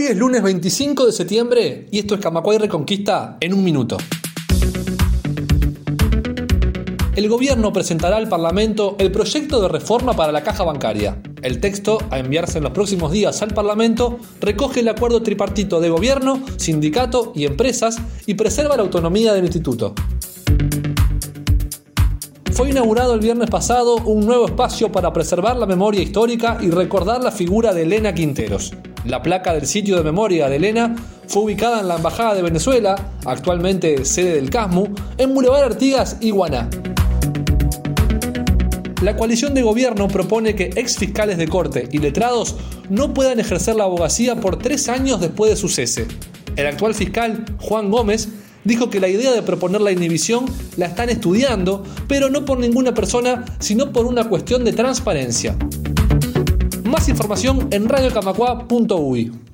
Hoy es lunes 25 de septiembre y esto es Camacuay Reconquista en un minuto. El gobierno presentará al Parlamento el proyecto de reforma para la caja bancaria. El texto, a enviarse en los próximos días al Parlamento, recoge el acuerdo tripartito de gobierno, sindicato y empresas y preserva la autonomía del instituto fue inaugurado el viernes pasado un nuevo espacio para preservar la memoria histórica y recordar la figura de Elena Quinteros. La placa del sitio de memoria de Elena fue ubicada en la Embajada de Venezuela, actualmente sede del CASMU, en Boulevard Artigas y Guaná. La coalición de gobierno propone que ex fiscales de corte y letrados no puedan ejercer la abogacía por tres años después de su cese. El actual fiscal, Juan Gómez, dijo que la idea de proponer la inhibición la están estudiando, pero no por ninguna persona, sino por una cuestión de transparencia. Más información en radiocamacua.uy.